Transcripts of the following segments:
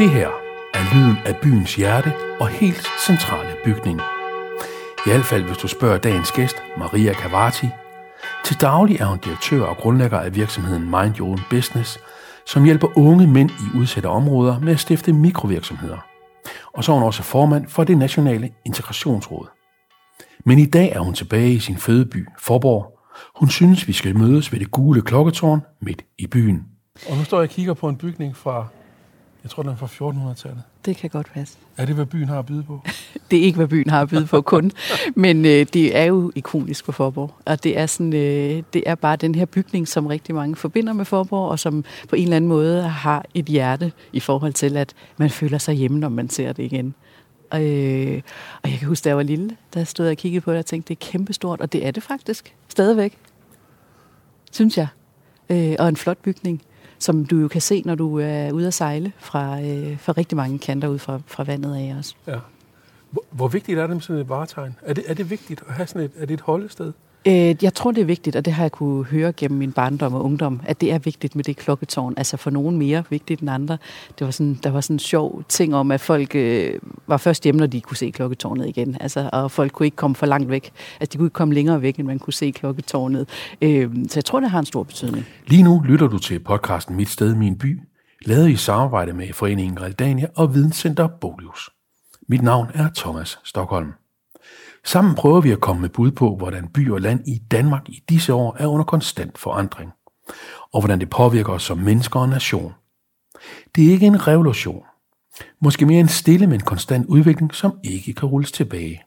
Det her er lyden af byens hjerte og helt centrale bygning. I hvert fald, hvis du spørger dagens gæst, Maria Cavati. Til daglig er hun direktør og grundlægger af virksomheden Mind Your Own Business, som hjælper unge mænd i udsatte områder med at stifte mikrovirksomheder. Og så er hun også formand for det nationale integrationsråd. Men i dag er hun tilbage i sin fødeby, Forborg. Hun synes, vi skal mødes ved det gule klokketårn midt i byen. Og nu står jeg og kigger på en bygning fra, jeg tror den er fra 1400-tallet. Det kan godt passe. Er det, hvad byen har at byde på? Det er ikke, hvad byen har at byde på kun, men øh, det er jo ikonisk for Forborg. Og det er, sådan, øh, det er bare den her bygning, som rigtig mange forbinder med Forborg, og som på en eller anden måde har et hjerte i forhold til, at man føler sig hjemme, når man ser det igen. Øh, og jeg kan huske, da jeg var lille, der stod jeg og kiggede på det og tænkte, det er kæmpestort, og det er det faktisk. Stadigvæk. Synes jeg. Øh, og en flot bygning, som du jo kan se, når du er ude at sejle fra, øh, fra rigtig mange kanter ud fra, fra vandet af os. Ja. Hvor, hvor vigtigt er det med sådan et varetegn? Er det, er det vigtigt at have sådan et, er det et holdested? Øh, jeg tror, det er vigtigt, og det har jeg kunne høre gennem min barndom og ungdom, at det er vigtigt med det klokketårn. Altså for nogen mere vigtigt end andre. Det var sådan, der var sådan en sjov ting om, at folk øh, var først hjemme, når de kunne se klokketårnet igen. Altså, og folk kunne ikke komme for langt væk. Altså de kunne ikke komme længere væk, end man kunne se klokketårnet. Øh, så jeg tror, det har en stor betydning. Lige nu lytter du til podcasten Mit Sted, Min By, lavet i samarbejde med Foreningen Realdania og Videnscenter Bolius. Mit navn er Thomas Stockholm. Sammen prøver vi at komme med bud på, hvordan by og land i Danmark i disse år er under konstant forandring, og hvordan det påvirker os som mennesker og nation. Det er ikke en revolution. Måske mere en stille, men konstant udvikling, som ikke kan rulles tilbage.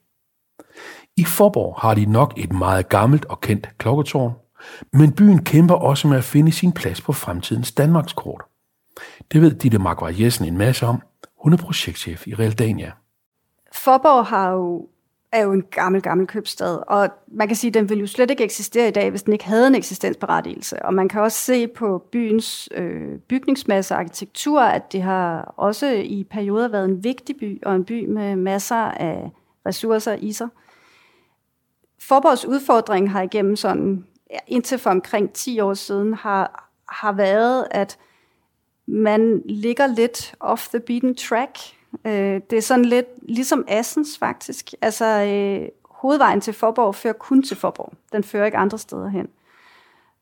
I Forborg har de nok et meget gammelt og kendt klokketårn, men byen kæmper også med at finde sin plads på fremtidens Danmarkskort. Det ved Ditte Markvar Jessen en masse om. Hun er projektchef i Realdania. Forborg har jo er jo en gammel, gammel købstad, og man kan sige, at den ville jo slet ikke eksistere i dag, hvis den ikke havde en eksistensberettigelse. Og man kan også se på byens øh, bygningsmasse og arkitektur, at det har også i perioder været en vigtig by, og en by med masser af ressourcer i sig. Forborgs udfordring har igennem sådan, indtil for omkring 10 år siden, har, har været, at man ligger lidt off the beaten track, Øh, det er sådan lidt ligesom Assens faktisk. Altså øh, hovedvejen til Forborg fører kun til Forborg. Den fører ikke andre steder hen.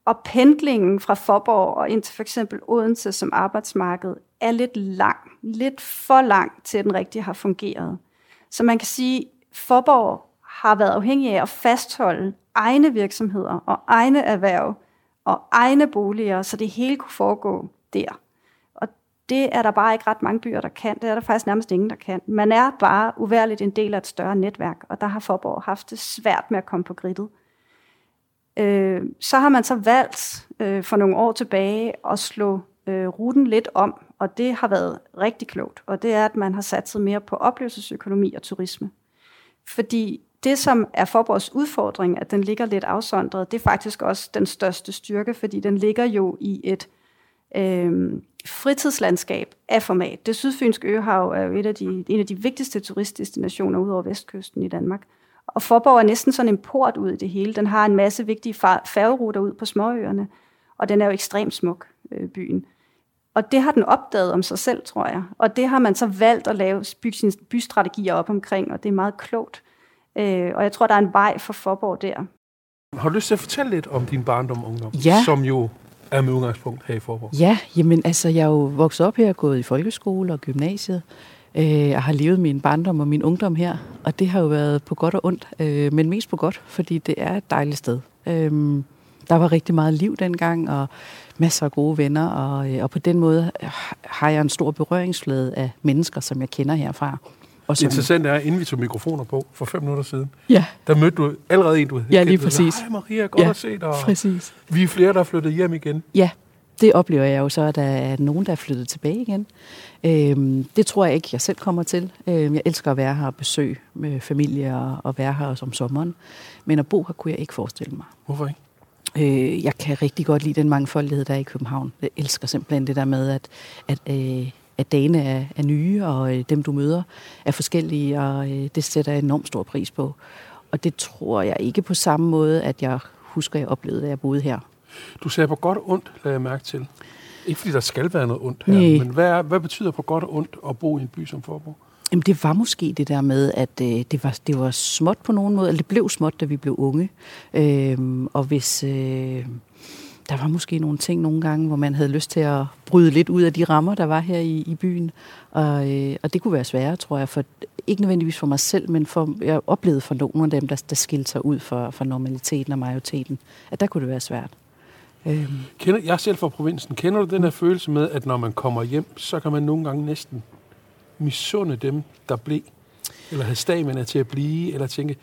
Og pendlingen fra Forborg og ind til for eksempel Odense som arbejdsmarked er lidt lang. Lidt for lang til, at den rigtig har fungeret. Så man kan sige, at Forborg har været afhængig af at fastholde egne virksomheder og egne erhverv og egne boliger, så det hele kunne foregå der det er der bare ikke ret mange byer, der kan. Det er der faktisk nærmest ingen, der kan. Man er bare uværligt en del af et større netværk, og der har Forborg haft det svært med at komme på gridtet. Øh, så har man så valgt øh, for nogle år tilbage at slå øh, ruten lidt om, og det har været rigtig klogt. Og det er, at man har satset mere på oplevelsesøkonomi og turisme. Fordi det, som er Forborgs udfordring, at den ligger lidt afsondret, det er faktisk også den største styrke, fordi den ligger jo i et øh, fritidslandskab af format. Det sydfynske øhav er jo et af de, en af de vigtigste turistdestinationer ud over vestkysten i Danmark. Og Forborg er næsten sådan en port ud i det hele. Den har en masse vigtige færgeruter ud på småøerne, og den er jo ekstremt smuk, øh, byen. Og det har den opdaget om sig selv, tror jeg. Og det har man så valgt at lave, bygge sine bystrategier op omkring, og det er meget klogt. Øh, og jeg tror, der er en vej for Forborg der. Har du lyst til at fortælle lidt om din barndom og ungdom? Ja. Som jo er med udgangspunkt her i Forborg? Ja, jamen altså, jeg er jo vokset op her, gået i folkeskole og gymnasiet. Øh, jeg har levet min barndom og min ungdom her, og det har jo været på godt og ondt, øh, men mest på godt, fordi det er et dejligt sted. Øh, der var rigtig meget liv dengang, og masser af gode venner, og, øh, og på den måde øh, har jeg en stor berøringsflade af mennesker, som jeg kender herfra. Og som... Interessant er, inden vi tog mikrofoner på for fem minutter siden, ja. der mødte du allerede en, du Ja, lige præcis. Hej Maria, godt ja, at se dig. præcis. Vi er flere, der er flyttet hjem igen. Ja, det oplever jeg jo så, at der er nogen, der er flyttet tilbage igen. Øhm, det tror jeg ikke, jeg selv kommer til. Øhm, jeg elsker at være her og besøge med familie og, og være her også om sommeren. Men at bo her kunne jeg ikke forestille mig. Hvorfor ikke? Øh, jeg kan rigtig godt lide den mangfoldighed, der er i København. Jeg elsker simpelthen det der med, at, at øh, at dagene er, er nye, og øh, dem du møder er forskellige, og øh, det sætter jeg enormt stor pris på. Og det tror jeg ikke på samme måde, at jeg husker, jeg oplevede, at jeg boede her. Du sagde på godt og ondt, lagde jeg mærke til. Ikke fordi der skal være noget ondt her, Nej. men hvad, er, hvad betyder på godt og ondt at bo i en by som Forborg? Jamen, det var måske det der med, at øh, det, var, det var småt på nogen måde, eller det blev småt, da vi blev unge. Øhm, og hvis øh, der var måske nogle ting nogle gange, hvor man havde lyst til at bryde lidt ud af de rammer, der var her i, i byen. Og, øh, og det kunne være sværere, tror jeg, for ikke nødvendigvis for mig selv, men for, jeg oplevede for nogle af dem, der, der skilte sig ud for, for normaliteten og majoriteten, at der kunne det være svært. Øhm, Kender, jeg er selv fra provinsen. Kender du den her følelse med, at når man kommer hjem, så kan man nogle gange næsten misunde dem, der blev, eller havde stamina til at blive, eller tænke,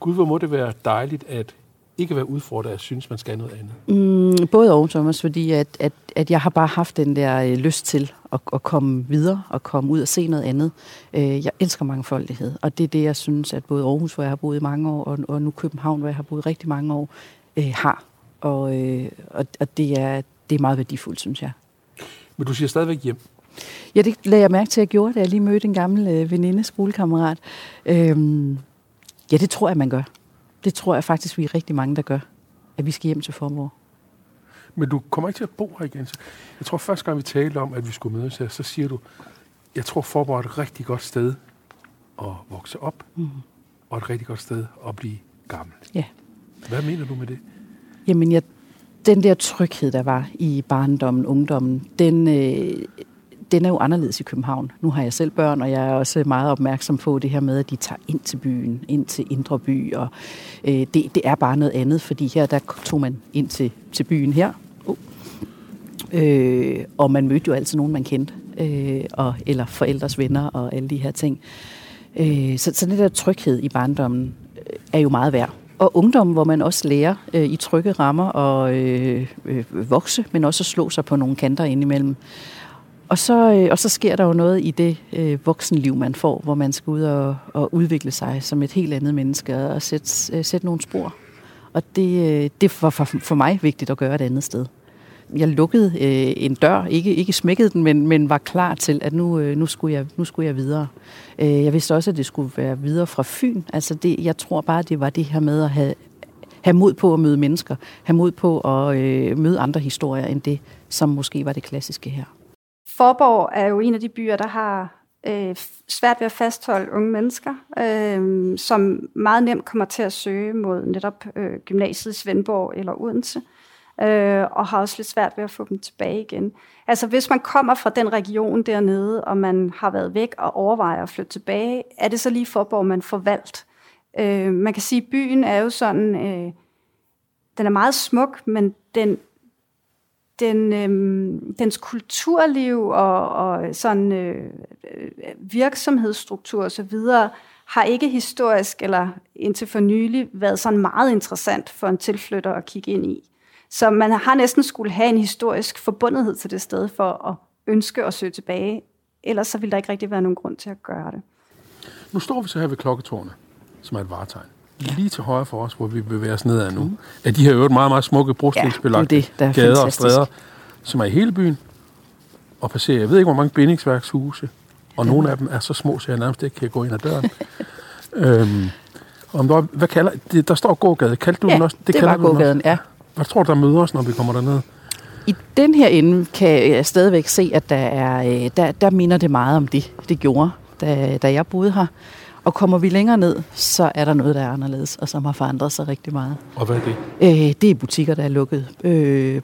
gud, hvor må det være dejligt at ikke være udfordret, at synes, man skal noget andet. Mm, både og, Thomas, fordi at, at, at jeg har bare haft den der øh, lyst til at, at komme videre og komme ud og se noget andet. Øh, jeg elsker mangfoldighed, og det er det, jeg synes, at både Aarhus, hvor jeg har boet i mange år, og, og nu København, hvor jeg har boet rigtig mange år, øh, har. Og, øh, og, og det, er, det er meget værdifuldt, synes jeg. Men du siger stadigvæk hjem. Ja, det lagde jeg mærke til, at jeg gjorde, da jeg lige mødte en gammel øh, veninde, skolekammerat. Øhm, ja, det tror jeg, man gør. Det tror jeg faktisk, vi er rigtig mange, der gør. At vi skal hjem til Forborg. Men du kommer ikke til at bo her igen. Så Jeg tror, første gang vi talte om, at vi skulle mødes her, så siger du, jeg tror, Forborg er et rigtig godt sted at vokse op, Mm. og et rigtig godt sted at blive gammel. Ja. Hvad mener du med det? Jamen, jeg, den der tryghed, der var i barndommen, ungdommen, den, øh, den er jo anderledes i København. Nu har jeg selv børn, og jeg er også meget opmærksom på det her med, at de tager ind til byen, ind til Indre By, og øh, det, det er bare noget andet, fordi her der tog man ind til, til byen her, oh. øh, og man mødte jo altid nogen, man kendte, øh, og, eller forældres venner og alle de her ting. Øh, så, så den der tryghed i barndommen øh, er jo meget værd. Og ungdom, hvor man også lærer øh, i trygge rammer at øh, øh, vokse, men også at slå sig på nogle kanter indimellem. Og så, øh, og så sker der jo noget i det øh, voksenliv, man får, hvor man skal ud og, og udvikle sig som et helt andet menneske og sætte, øh, sætte nogle spor. Og det, øh, det var for, for mig vigtigt at gøre et andet sted. Jeg lukkede øh, en dør, ikke, ikke smækkede den, men, men var klar til, at nu, øh, nu, skulle jeg, nu skulle jeg videre. Øh, jeg vidste også, at det skulle være videre fra Fyn. Altså det, jeg tror bare, det var det her med at have, have mod på at møde mennesker. Have mod på at øh, møde andre historier end det, som måske var det klassiske her. Forborg er jo en af de byer, der har øh, svært ved at fastholde unge mennesker, øh, som meget nemt kommer til at søge mod netop øh, gymnasiet i Svendborg eller Odense, øh, og har også lidt svært ved at få dem tilbage igen. Altså hvis man kommer fra den region dernede, og man har været væk og overvejer at flytte tilbage, er det så lige Forborg, man får valgt? Øh, man kan sige, at byen er jo sådan, øh, den er meget smuk, men den den, øh, dens kulturliv og, og sådan øh, øh virksomhedsstruktur osv. har ikke historisk eller indtil for nylig været sådan meget interessant for en tilflytter at kigge ind i. Så man har næsten skulle have en historisk forbundethed til det sted for at ønske at søge tilbage. Ellers så vil der ikke rigtig være nogen grund til at gøre det. Nu står vi så her ved klokketårnet, som er et varetegn. Lige til højre for os, hvor vi bevæger os nedad nu, mm. er de her øvrigt meget, meget smukke brostensbelagte Ja, det det, der er gader fantastisk. og stræder, som er i hele byen, og passerer, jeg ved ikke, hvor mange bindingsværkshuse, og nogle af dem er så små, så jeg nærmest ikke kan gå ind ad døren. øhm, om der, hvad kalder, det, der står gågade. Kaldte du Ja, den også? det kalder var du den også? gågaden, ja. Hvad tror du, der møder os, når vi kommer derned? I den her ende kan jeg stadigvæk se, at der, er, øh, der, der minder det meget om det, det gjorde, da, da jeg boede her. Og kommer vi længere ned, så er der noget, der er anderledes, og som har forandret sig rigtig meget. Og hvad er det? Øh, det er butikker, der er lukket. Øh,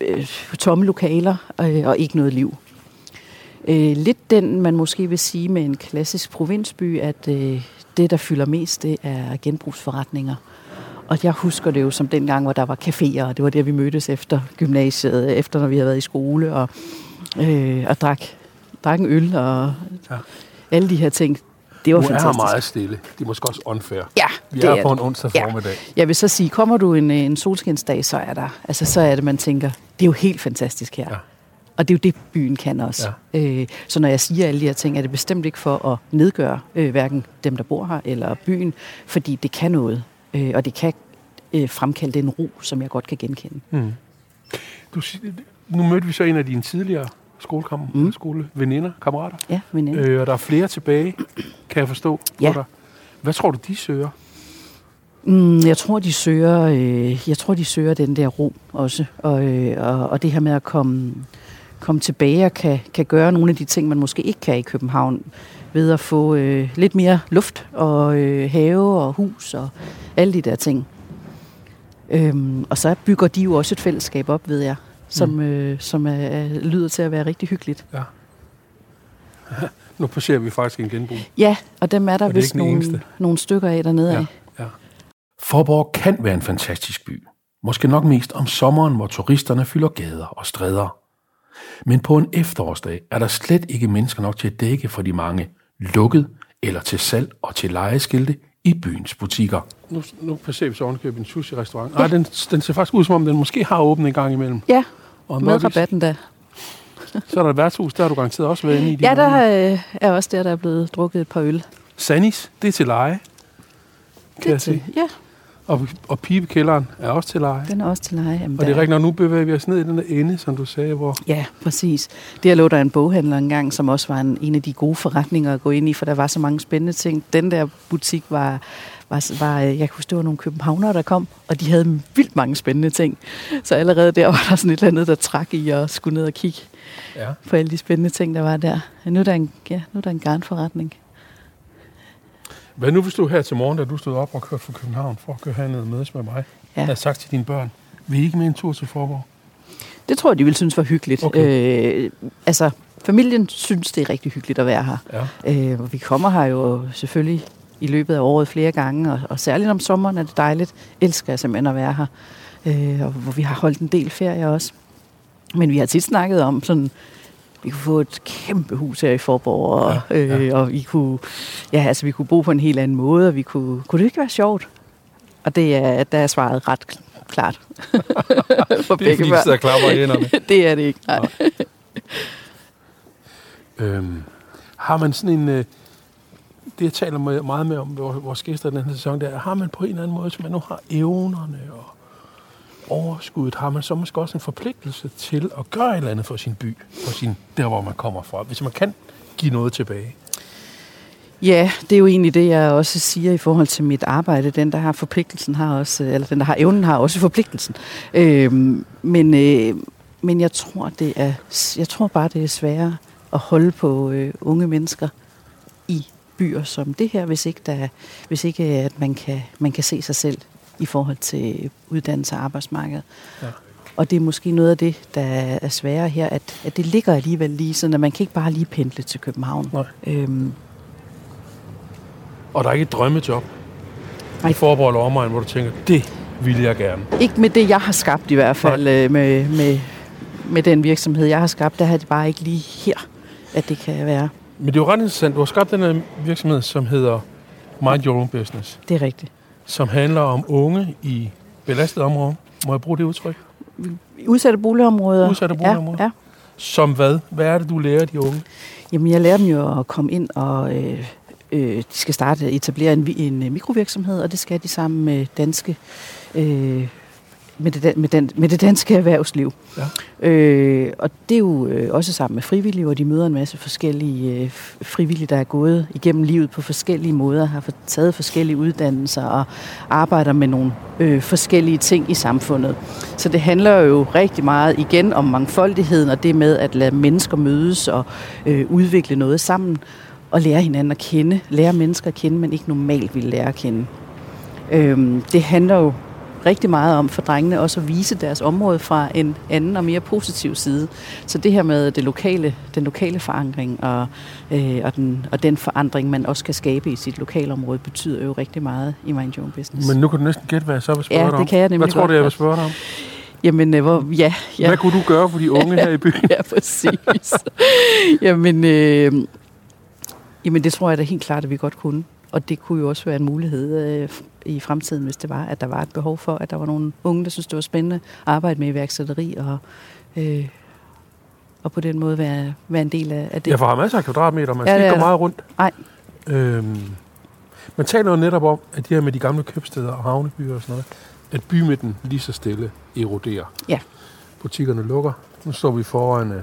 øh, tomme lokaler øh, og ikke noget liv. Øh, lidt den, man måske vil sige med en klassisk provinsby, at øh, det, der fylder mest, det er genbrugsforretninger. Og jeg husker det jo som dengang, hvor der var caféer, og det var der, vi mødtes efter gymnasiet, efter når vi havde været i skole, og, øh, og drak, drak en øl, og ja. alle de her ting. Det var er fantastisk. meget stille. Det er måske også unfair. Ja, Vi det er, er på en onsdag Ja. formiddag. Jeg vil så sige, kommer du en, en solskinsdag, så er der, altså så er det, man tænker, det er jo helt fantastisk her. Ja. Og det er jo det, byen kan også. Ja. Øh, så når jeg siger alle de her ting, er det bestemt ikke for at nedgøre øh, hverken dem, der bor her, eller byen, fordi det kan noget. Øh, og det kan øh, fremkalde den ro, som jeg godt kan genkende. Mm. Du, nu mødte vi så en af dine tidligere skolekammer, mm. skoleveninder, kammerater. Ja, veninde. Øh, og der er flere tilbage, kan jeg forstå. Ja. dig. Hvad tror du, de søger? Mm, jeg tror, de søger, øh, jeg tror, de søger den der ro også, og, øh, og, og det her med at komme, komme tilbage og kan, kan gøre nogle af de ting, man måske ikke kan i København, ved at få øh, lidt mere luft og øh, have og hus og alle de der ting. Øhm, og så bygger de jo også et fællesskab op, ved jeg, som, mm. øh, som er, er, lyder til at være rigtig hyggeligt. Ja. nu passerer vi faktisk en genbrug. Ja, og dem er der og vist nogle, nogle stykker af dernede ja, af. Ja. Forborg kan være en fantastisk by. Måske nok mest om sommeren, hvor turisterne fylder gader og stræder. Men på en efterårsdag er der slet ikke mennesker nok til at dække for de mange lukket eller til salg og til lejeskilte i byens butikker. Nu, nu passerer vi så ovenkøbet en sushi-restaurant. Ja. Nej, den, den ser faktisk ud, som om den måske har åbnet en gang imellem. Ja, og med rabatten da. så er der et værtshus, der har du garanteret også været inde i. De ja, der øh, er også der, der er blevet drukket et par øl. Sanis, det er til leje. Kan det er til, ja. Og, og pibekælderen er også til leje. Den er også til leje. Jamen, og det er rigtigt, når nu bevæger vi os ned i den der ende, som du sagde, hvor... Ja, præcis. Der lå der en boghandler engang, som også var en, en af de gode forretninger at gå ind i, for der var så mange spændende ting. Den der butik var, var, var jeg kan huske, det var nogle københavnere, der kom, og de havde vildt mange spændende ting. Så allerede der var der sådan et eller andet, der trak i og skulle ned og kigge ja. på alle de spændende ting, der var der. Nu er der en, ja, nu er der en garnforretning. Hvad nu hvis du her til morgen, da du stod op og kørte fra København for at køre herned og mødes med mig, ja. havde sagt til dine børn, vil I ikke med en tur til Forborg? Det tror jeg, de ville synes var hyggeligt. Okay. Øh, altså, familien synes, det er rigtig hyggeligt at være her. Ja. Øh, vi kommer her jo selvfølgelig i løbet af året flere gange, og, og særligt om sommeren er det dejligt. Elsker jeg simpelthen at være her. Øh, og hvor vi har holdt en del ferie også. Men vi har tit snakket om sådan, vi kunne få et kæmpe hus her i Forborg, og, ja, ja. Øh, og vi kunne, ja, altså, vi kunne bo på en helt anden måde, og vi kunne, kunne det ikke være sjovt? Og det er, der er svaret ret klart. For det er fordi, der klapper i hænderne. det er det ikke, nej. øhm, har man sådan en... Øh, det jeg taler meget med om vores gæster den her sæson, der har man på en eller anden måde, som man nu har evnerne og overskuddet, har man så måske også en forpligtelse til at gøre et eller andet for sin by, for sin, der hvor man kommer fra, hvis man kan give noget tilbage. Ja, det er jo egentlig det, jeg også siger i forhold til mit arbejde. Den, der har forpligtelsen, har også, eller den, der har evnen, har også forpligtelsen. Øhm, men, øh, men jeg tror, det er, jeg tror bare, det er sværere at holde på øh, unge mennesker i byer som det her, hvis ikke, der, hvis ikke at man kan, man kan se sig selv i forhold til uddannelse og arbejdsmarked. Ja. Og det er måske noget af det, der er sværere her, at, at det ligger alligevel lige sådan, at man kan ikke bare lige pendle til København. Nej. Øhm. Og der er ikke et drømmejob Nej. i Forborg eller omegn, hvor du tænker, det vil jeg gerne. Ikke med det, jeg har skabt i hvert fald, Nej. Øh, med, med, med den virksomhed, jeg har skabt. Der har det bare ikke lige her, at det kan være. Men det er jo ret interessant. Du har skabt den her virksomhed, som hedder Mind Your Own Business. Det er rigtigt som handler om unge i belastet område. Må jeg bruge det udtryk? Udsatte boligområder. Udsatte boligområder. Ja, ja. Som hvad? Hvad er det, du lærer de unge? Jamen, jeg lærer dem jo at komme ind og... Øh, øh, de skal starte etablere en, en mikrovirksomhed, og det skal de sammen med danske øh, med det, med, den, med det danske erhvervsliv. Ja. Øh, og det er jo øh, også sammen med frivillige, hvor de møder en masse forskellige øh, frivillige, der er gået igennem livet på forskellige måder, har taget forskellige uddannelser og arbejder med nogle øh, forskellige ting i samfundet. Så det handler jo rigtig meget igen om mangfoldigheden og det med at lade mennesker mødes og øh, udvikle noget sammen og lære hinanden at kende. Lære mennesker at kende, men ikke normalt vil lære at kende. Øh, det handler jo rigtig meget om for drengene også at vise deres område fra en anden og mere positiv side. Så det her med det lokale, den lokale forankring og, øh, og, den, og den forandring, man også kan skabe i sit lokalområde, betyder jo rigtig meget i Mind Your Own Business. Men nu kan du næsten gætte, hvad jeg så vil spørge ja, dig om. det kan jeg nemlig Hvad tror du, jeg vil spørge dig om? Jamen, øh, hvor, ja, ja. Hvad kunne du gøre for de unge her i byen? ja, præcis. jamen, øh, jamen, det tror jeg da helt klart, at vi godt kunne. Og det kunne jo også være en mulighed øh, i fremtiden, hvis det var, at der var et behov for, at der var nogle unge, der synes, det var spændende at arbejde med iværksætteri og, øh, og på den måde være, være en del af, af det. Ja, for har masser af kvadratmeter, man skal ja, ikke gå meget rundt. Nej. Øhm, man taler jo netop om, at de her med de gamle købsteder og havnebyer og sådan noget, at bymidten lige så stille eroderer. Ja. Butikkerne lukker. Nu står vi foran uh,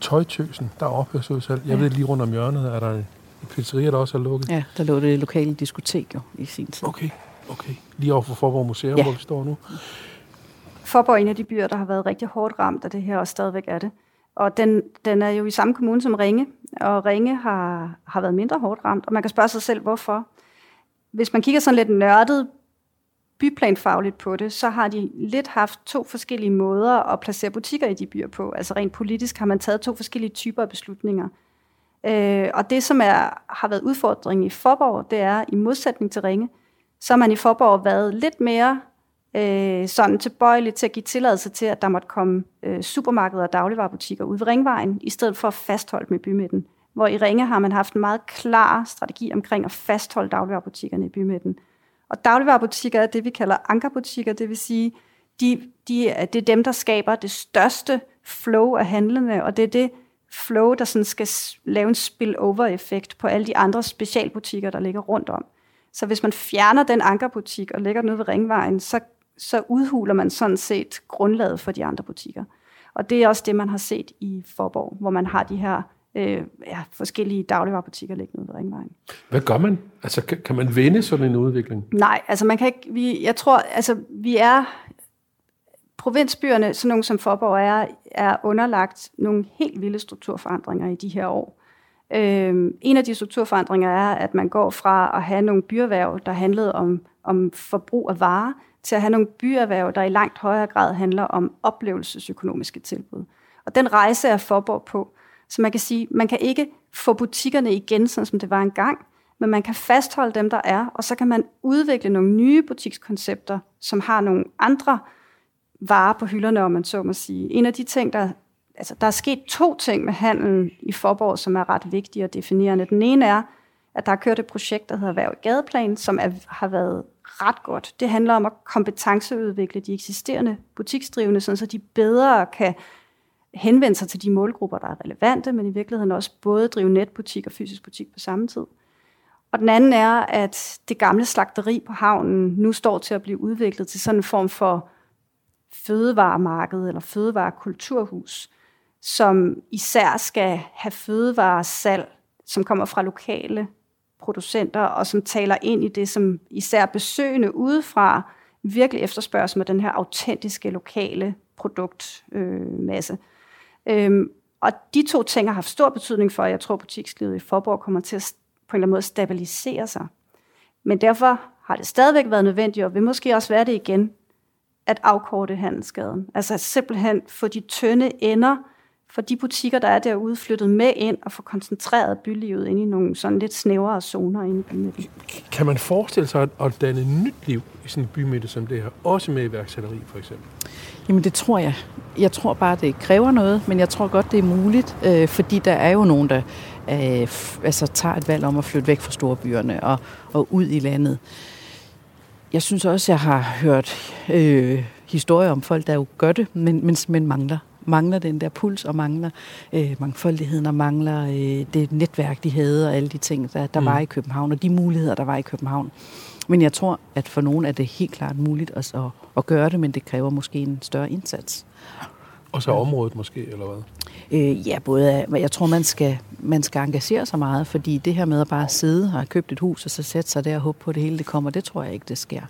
tøjtøsen, der er ophørsudsalg. Jeg ja. ved lige rundt om hjørnet, er der en pizzeria, der også er lukket. Ja, der lå det lokale diskotek jo i sin tid. Okay, okay. Lige over for Forborg Museum, ja. hvor vi står nu. Forborg er en af de byer, der har været rigtig hårdt ramt af det her, og stadigvæk er det. Og den, den er jo i samme kommune som Ringe, og Ringe har, har været mindre hårdt ramt, og man kan spørge sig selv, hvorfor. Hvis man kigger sådan lidt nørdet byplanfagligt på det, så har de lidt haft to forskellige måder at placere butikker i de byer på. Altså rent politisk har man taget to forskellige typer af beslutninger. Øh, og det, som er, har været udfordringen i Forborg, det er, i modsætning til Ringe, så har man i Forborg været lidt mere øh, sådan tilbøjelig til at give tilladelse til, at der måtte komme øh, supermarkeder og dagligvarerbutikker ud ved Ringvejen, i stedet for at fastholde med bymidten. Hvor i Ringe har man haft en meget klar strategi omkring at fastholde dagligvarerbutikkerne i bymidten. Og dagligvarerbutikker er det, vi kalder ankerbutikker, det vil sige, de, de, det er dem, der skaber det største flow af handlende, og det er det flow, der sådan skal lave en spillover-effekt på alle de andre specialbutikker, der ligger rundt om. Så hvis man fjerner den ankerbutik og lægger den ud ved Ringvejen, så, så udhuler man sådan set grundlaget for de andre butikker. Og det er også det, man har set i Forborg, hvor man har de her øh, ja, forskellige dagligvarerbutikker liggende ved Ringvejen. Hvad gør man? Altså, kan, kan man vende sådan en udvikling? Nej, altså man kan ikke, vi, jeg tror, altså vi er, provinsbyerne, sådan nogle som Forborg er, er underlagt nogle helt vilde strukturforandringer i de her år. Øhm, en af de strukturforandringer er, at man går fra at have nogle byerhverv, der handlede om, om forbrug af varer, til at have nogle byerhverv, der i langt højere grad handler om oplevelsesøkonomiske tilbud. Og den rejse er Forborg på. Så man kan sige, man kan ikke få butikkerne igen, sådan som det var engang, men man kan fastholde dem, der er, og så kan man udvikle nogle nye butikskoncepter, som har nogle andre varer på hylderne, om man så må sige. En af de ting, der, altså, der er sket to ting med handelen i Forborg, som er ret vigtige og definerende. Den ene er, at der er kørt et projekt, der hedder Erhverv i Gadeplan, som er, har været ret godt. Det handler om at kompetenceudvikle de eksisterende butiksdrivende, så de bedre kan henvende sig til de målgrupper, der er relevante, men i virkeligheden også både drive netbutik og fysisk butik på samme tid. Og den anden er, at det gamle slagteri på havnen nu står til at blive udviklet til sådan en form for fødevaremarked eller fødevarekulturhus, som især skal have fødevaresalg, som kommer fra lokale producenter, og som taler ind i det, som især besøgende udefra virkelig efterspørger, som den her autentiske lokale produktmasse. Øh, øhm, og de to ting har haft stor betydning for, at jeg tror, at butikslivet i Forborg kommer til at på en eller anden måde stabilisere sig. Men derfor har det stadigvæk været nødvendigt, og vil måske også være det igen, at afkorte handelsskaden. Altså at simpelthen få de tynde ender for de butikker, der er derude, flyttet med ind og få koncentreret bylivet ind i nogle sådan lidt snævrere zoner inde i bymidten. Kan man forestille sig at danne nyt liv i sådan en bymidte som det her, også med iværksætteri for eksempel? Jamen det tror jeg. Jeg tror bare, det kræver noget, men jeg tror godt, det er muligt, øh, fordi der er jo nogen, der øh, altså, tager et valg om at flytte væk fra storbyerne og, og ud i landet. Jeg synes også, jeg har hørt øh, historier om folk, der jo gør det, men, men, men mangler mangler den der puls, og mangler øh, mangfoldigheden, og mangler øh, det netværk, de havde, og alle de ting, der, der mm. var i København, og de muligheder, der var i København. Men jeg tror, at for nogen er det helt klart muligt at, at, at gøre det, men det kræver måske en større indsats. Og så området måske, eller hvad? Øh, ja, både jeg tror, man skal, man skal engagere sig meget, fordi det her med at bare sidde og have købt et hus, og så sætte sig der og håbe på, at det hele det kommer, det tror jeg ikke, det sker.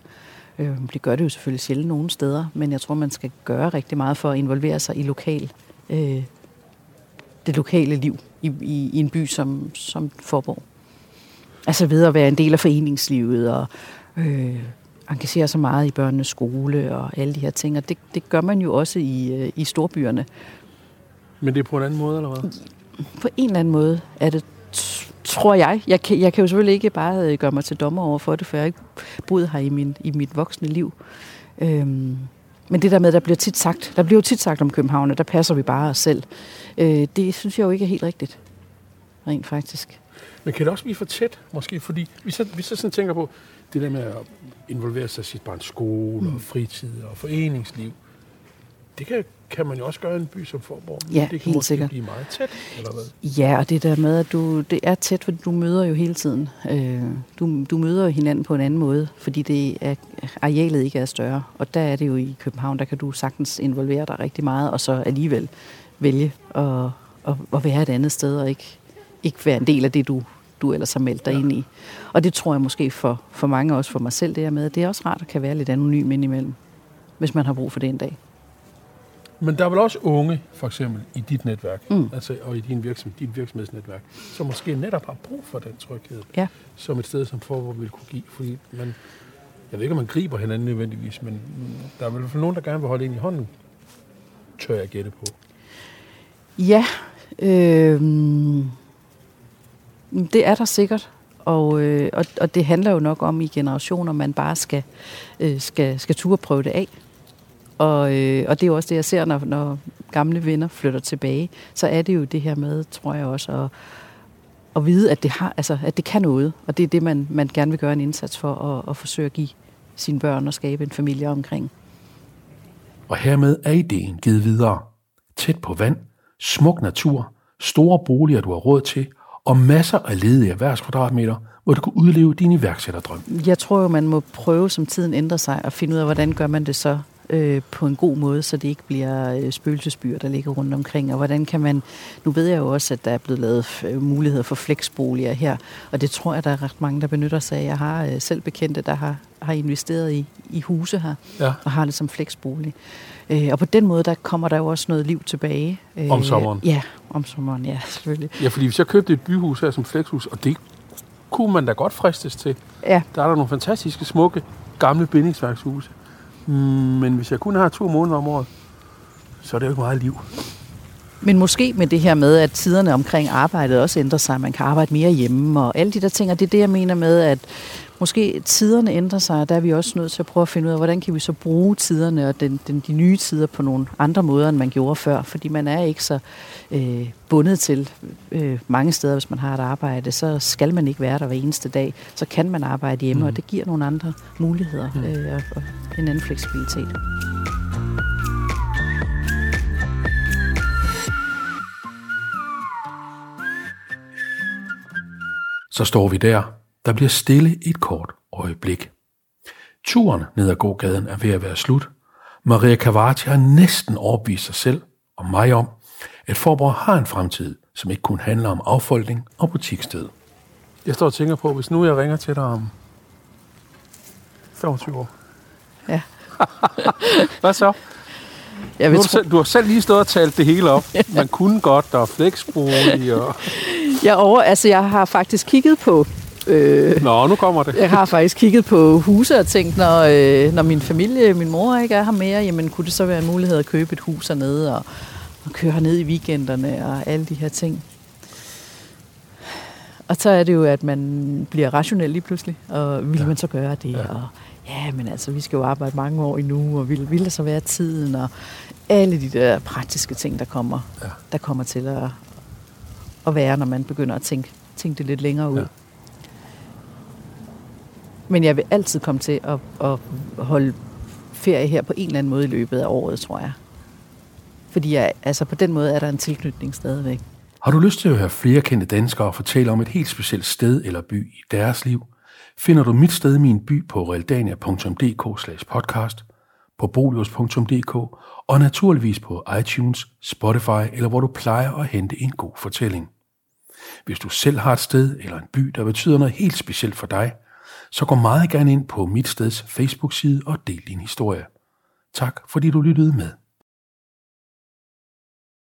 Øh, det gør det jo selvfølgelig sjældent nogle steder, men jeg tror, man skal gøre rigtig meget for at involvere sig i lokal, øh, det lokale liv i, i, i en by som, som Forborg. Altså ved at være en del af foreningslivet og øh, engagere sig meget i børnenes skole og alle de her ting. Og det, det gør man jo også i, øh, i storbyerne. Men det er på en anden måde, eller hvad? På en eller anden måde er det, tror jeg. Jeg kan, jeg kan jo selvfølgelig ikke bare øh, gøre mig til dommer over for det, for jeg har ikke boet her i, min, i mit voksne liv. Øhm, men det der med, der bliver tit sagt, der bliver jo tit sagt om København, at der passer vi bare os selv. Øh, det synes jeg jo ikke er helt rigtigt, rent faktisk. Men kan det også blive for tæt, måske? Fordi vi så, vi så sådan tænker på det der med at involvere sig i sit barns skole mm. og fritid og foreningsliv. Det kan, kan man jo også gøre en by som Forborg. Ja, det kan helt sikkert. blive meget tæt, eller hvad? Ja, og det der med, at du, det er tæt, fordi du møder jo hele tiden. Øh, du, du møder jo hinanden på en anden måde, fordi det er, arealet ikke er større. Og der er det jo i København, der kan du sagtens involvere dig rigtig meget, og så alligevel vælge at, at, at være et andet sted, og ikke, ikke være en del af det, du, du ellers har meldt dig ja. ind i. Og det tror jeg måske for, for mange, også for mig selv, det er med, det er også rart at kan være lidt anonym indimellem, hvis man har brug for det en dag. Men der er vel også unge, for eksempel, i dit netværk, mm. altså, og i din, virksomhed, din virksomhedsnetværk, som måske netop har brug for den tryghed, Ja. som et sted som Forborg vil kunne give. Fordi man, jeg ved ikke, om man griber hinanden nødvendigvis, men der er vel fald nogen, der gerne vil holde ind i hånden, tør jeg gætte på. Ja, øh, det er der sikkert. Og, øh, og, og det handler jo nok om i generationer, man bare skal, øh, skal, skal turde prøve det af. Og, øh, og det er jo også det, jeg ser, når, når gamle venner flytter tilbage. Så er det jo det her med, tror jeg også, at, at vide, at det, har, altså, at det kan noget. Og det er det, man, man gerne vil gøre en indsats for at, at forsøge at give sine børn og skabe en familie omkring. Og hermed er ideen givet videre. Tæt på vand, smuk natur, store boliger, du har råd til, og masser af ledige erhvervskvadratmeter, hvor du kan udleve din iværksætterdrøm. Jeg tror jo, man må prøve, som tiden ændrer sig, og finde ud af, hvordan gør man det så øh, på en god måde, så det ikke bliver øh, spøgelsesbyer, der ligger rundt omkring. Og hvordan kan man... Nu ved jeg jo også, at der er blevet lavet øh, muligheder for flexboliger her, og det tror jeg, der er ret mange, der benytter sig af. Jeg har øh, selv bekendte, der har, har investeret i, i huse her, Ja. og har det som flexbolig. Øh, og på den måde, der kommer der jo også noget liv tilbage. Øh, Om sommeren. Ja, om sommeren, ja, selvfølgelig. Ja, fordi hvis jeg købte et byhus her som flexhus, og det kunne man da godt fristes til. Ja, Der er der nogle fantastiske, smukke, gamle bindingsværkshuse. Mm, men hvis jeg kun har to måneder om året, så er det jo ikke meget liv. Men måske med det her med, at tiderne omkring arbejdet også ændrer sig. Man kan arbejde mere hjemme og alle de der ting. Og det er det, jeg mener med, at måske tiderne ændrer sig, og der er vi også nødt til at prøve at finde ud af, hvordan kan vi så bruge tiderne og den, den, de nye tider på nogle andre måder, end man gjorde før. Fordi man er ikke så øh, bundet til øh, mange steder, hvis man har et arbejde. Så skal man ikke være der hver eneste dag. Så kan man arbejde hjemme, mm. og det giver nogle andre muligheder mm. øh, og, og en anden fleksibilitet. Så står vi der. Der bliver stille et kort øjeblik. Turen ned ad gågaden er ved at være slut. Maria Cavati har næsten overbevist sig selv og mig om, at Forborg har en fremtid, som ikke kun handler om affolkning og butiksted. Jeg står og tænker på, hvis nu jeg ringer til dig om 25 år. Ja. Hvad så? Jeg Nu vil har du, tro, selv, du har selv lige stået og talt det hele op. Man kunne godt, der er flexbolig og... jeg, over, altså, jeg har faktisk kigget på øh, Nå, nu kommer det. Jeg har faktisk kigget på huse og tænkt, når, øh, når min familie, min mor ikke er her mere, jamen kunne det så være en mulighed at købe et hus hernede og, og køre herned i weekenderne og alle de her ting. Og så er det jo, at man bliver rationel lige pludselig, og vil ja. man så gøre det? Ja. Og ja, men altså, vi skal jo arbejde mange år endnu, og vil, vil der så være tiden, og alle de der praktiske ting, der kommer, Ja. der kommer til at, at være, når man begynder at tænke, tænke det lidt længere ud. Ja. Men jeg vil altid komme til at, at holde ferie her på en eller anden måde i løbet af året, tror jeg. Fordi jeg, altså på den måde er der en tilknytning stadigvæk. Har du lyst til at høre flere kendte danskere fortælle om et helt specielt sted eller by i deres liv, finder du mit sted min by på realdania.dk podcast, på bolios.dk og naturligvis på iTunes, Spotify eller hvor du plejer at hente en god fortælling. Hvis du selv har et sted eller en by, der betyder noget helt specielt for dig, så gå meget gerne ind på mit steds Facebook-side og del din historie. Tak fordi du lyttede med.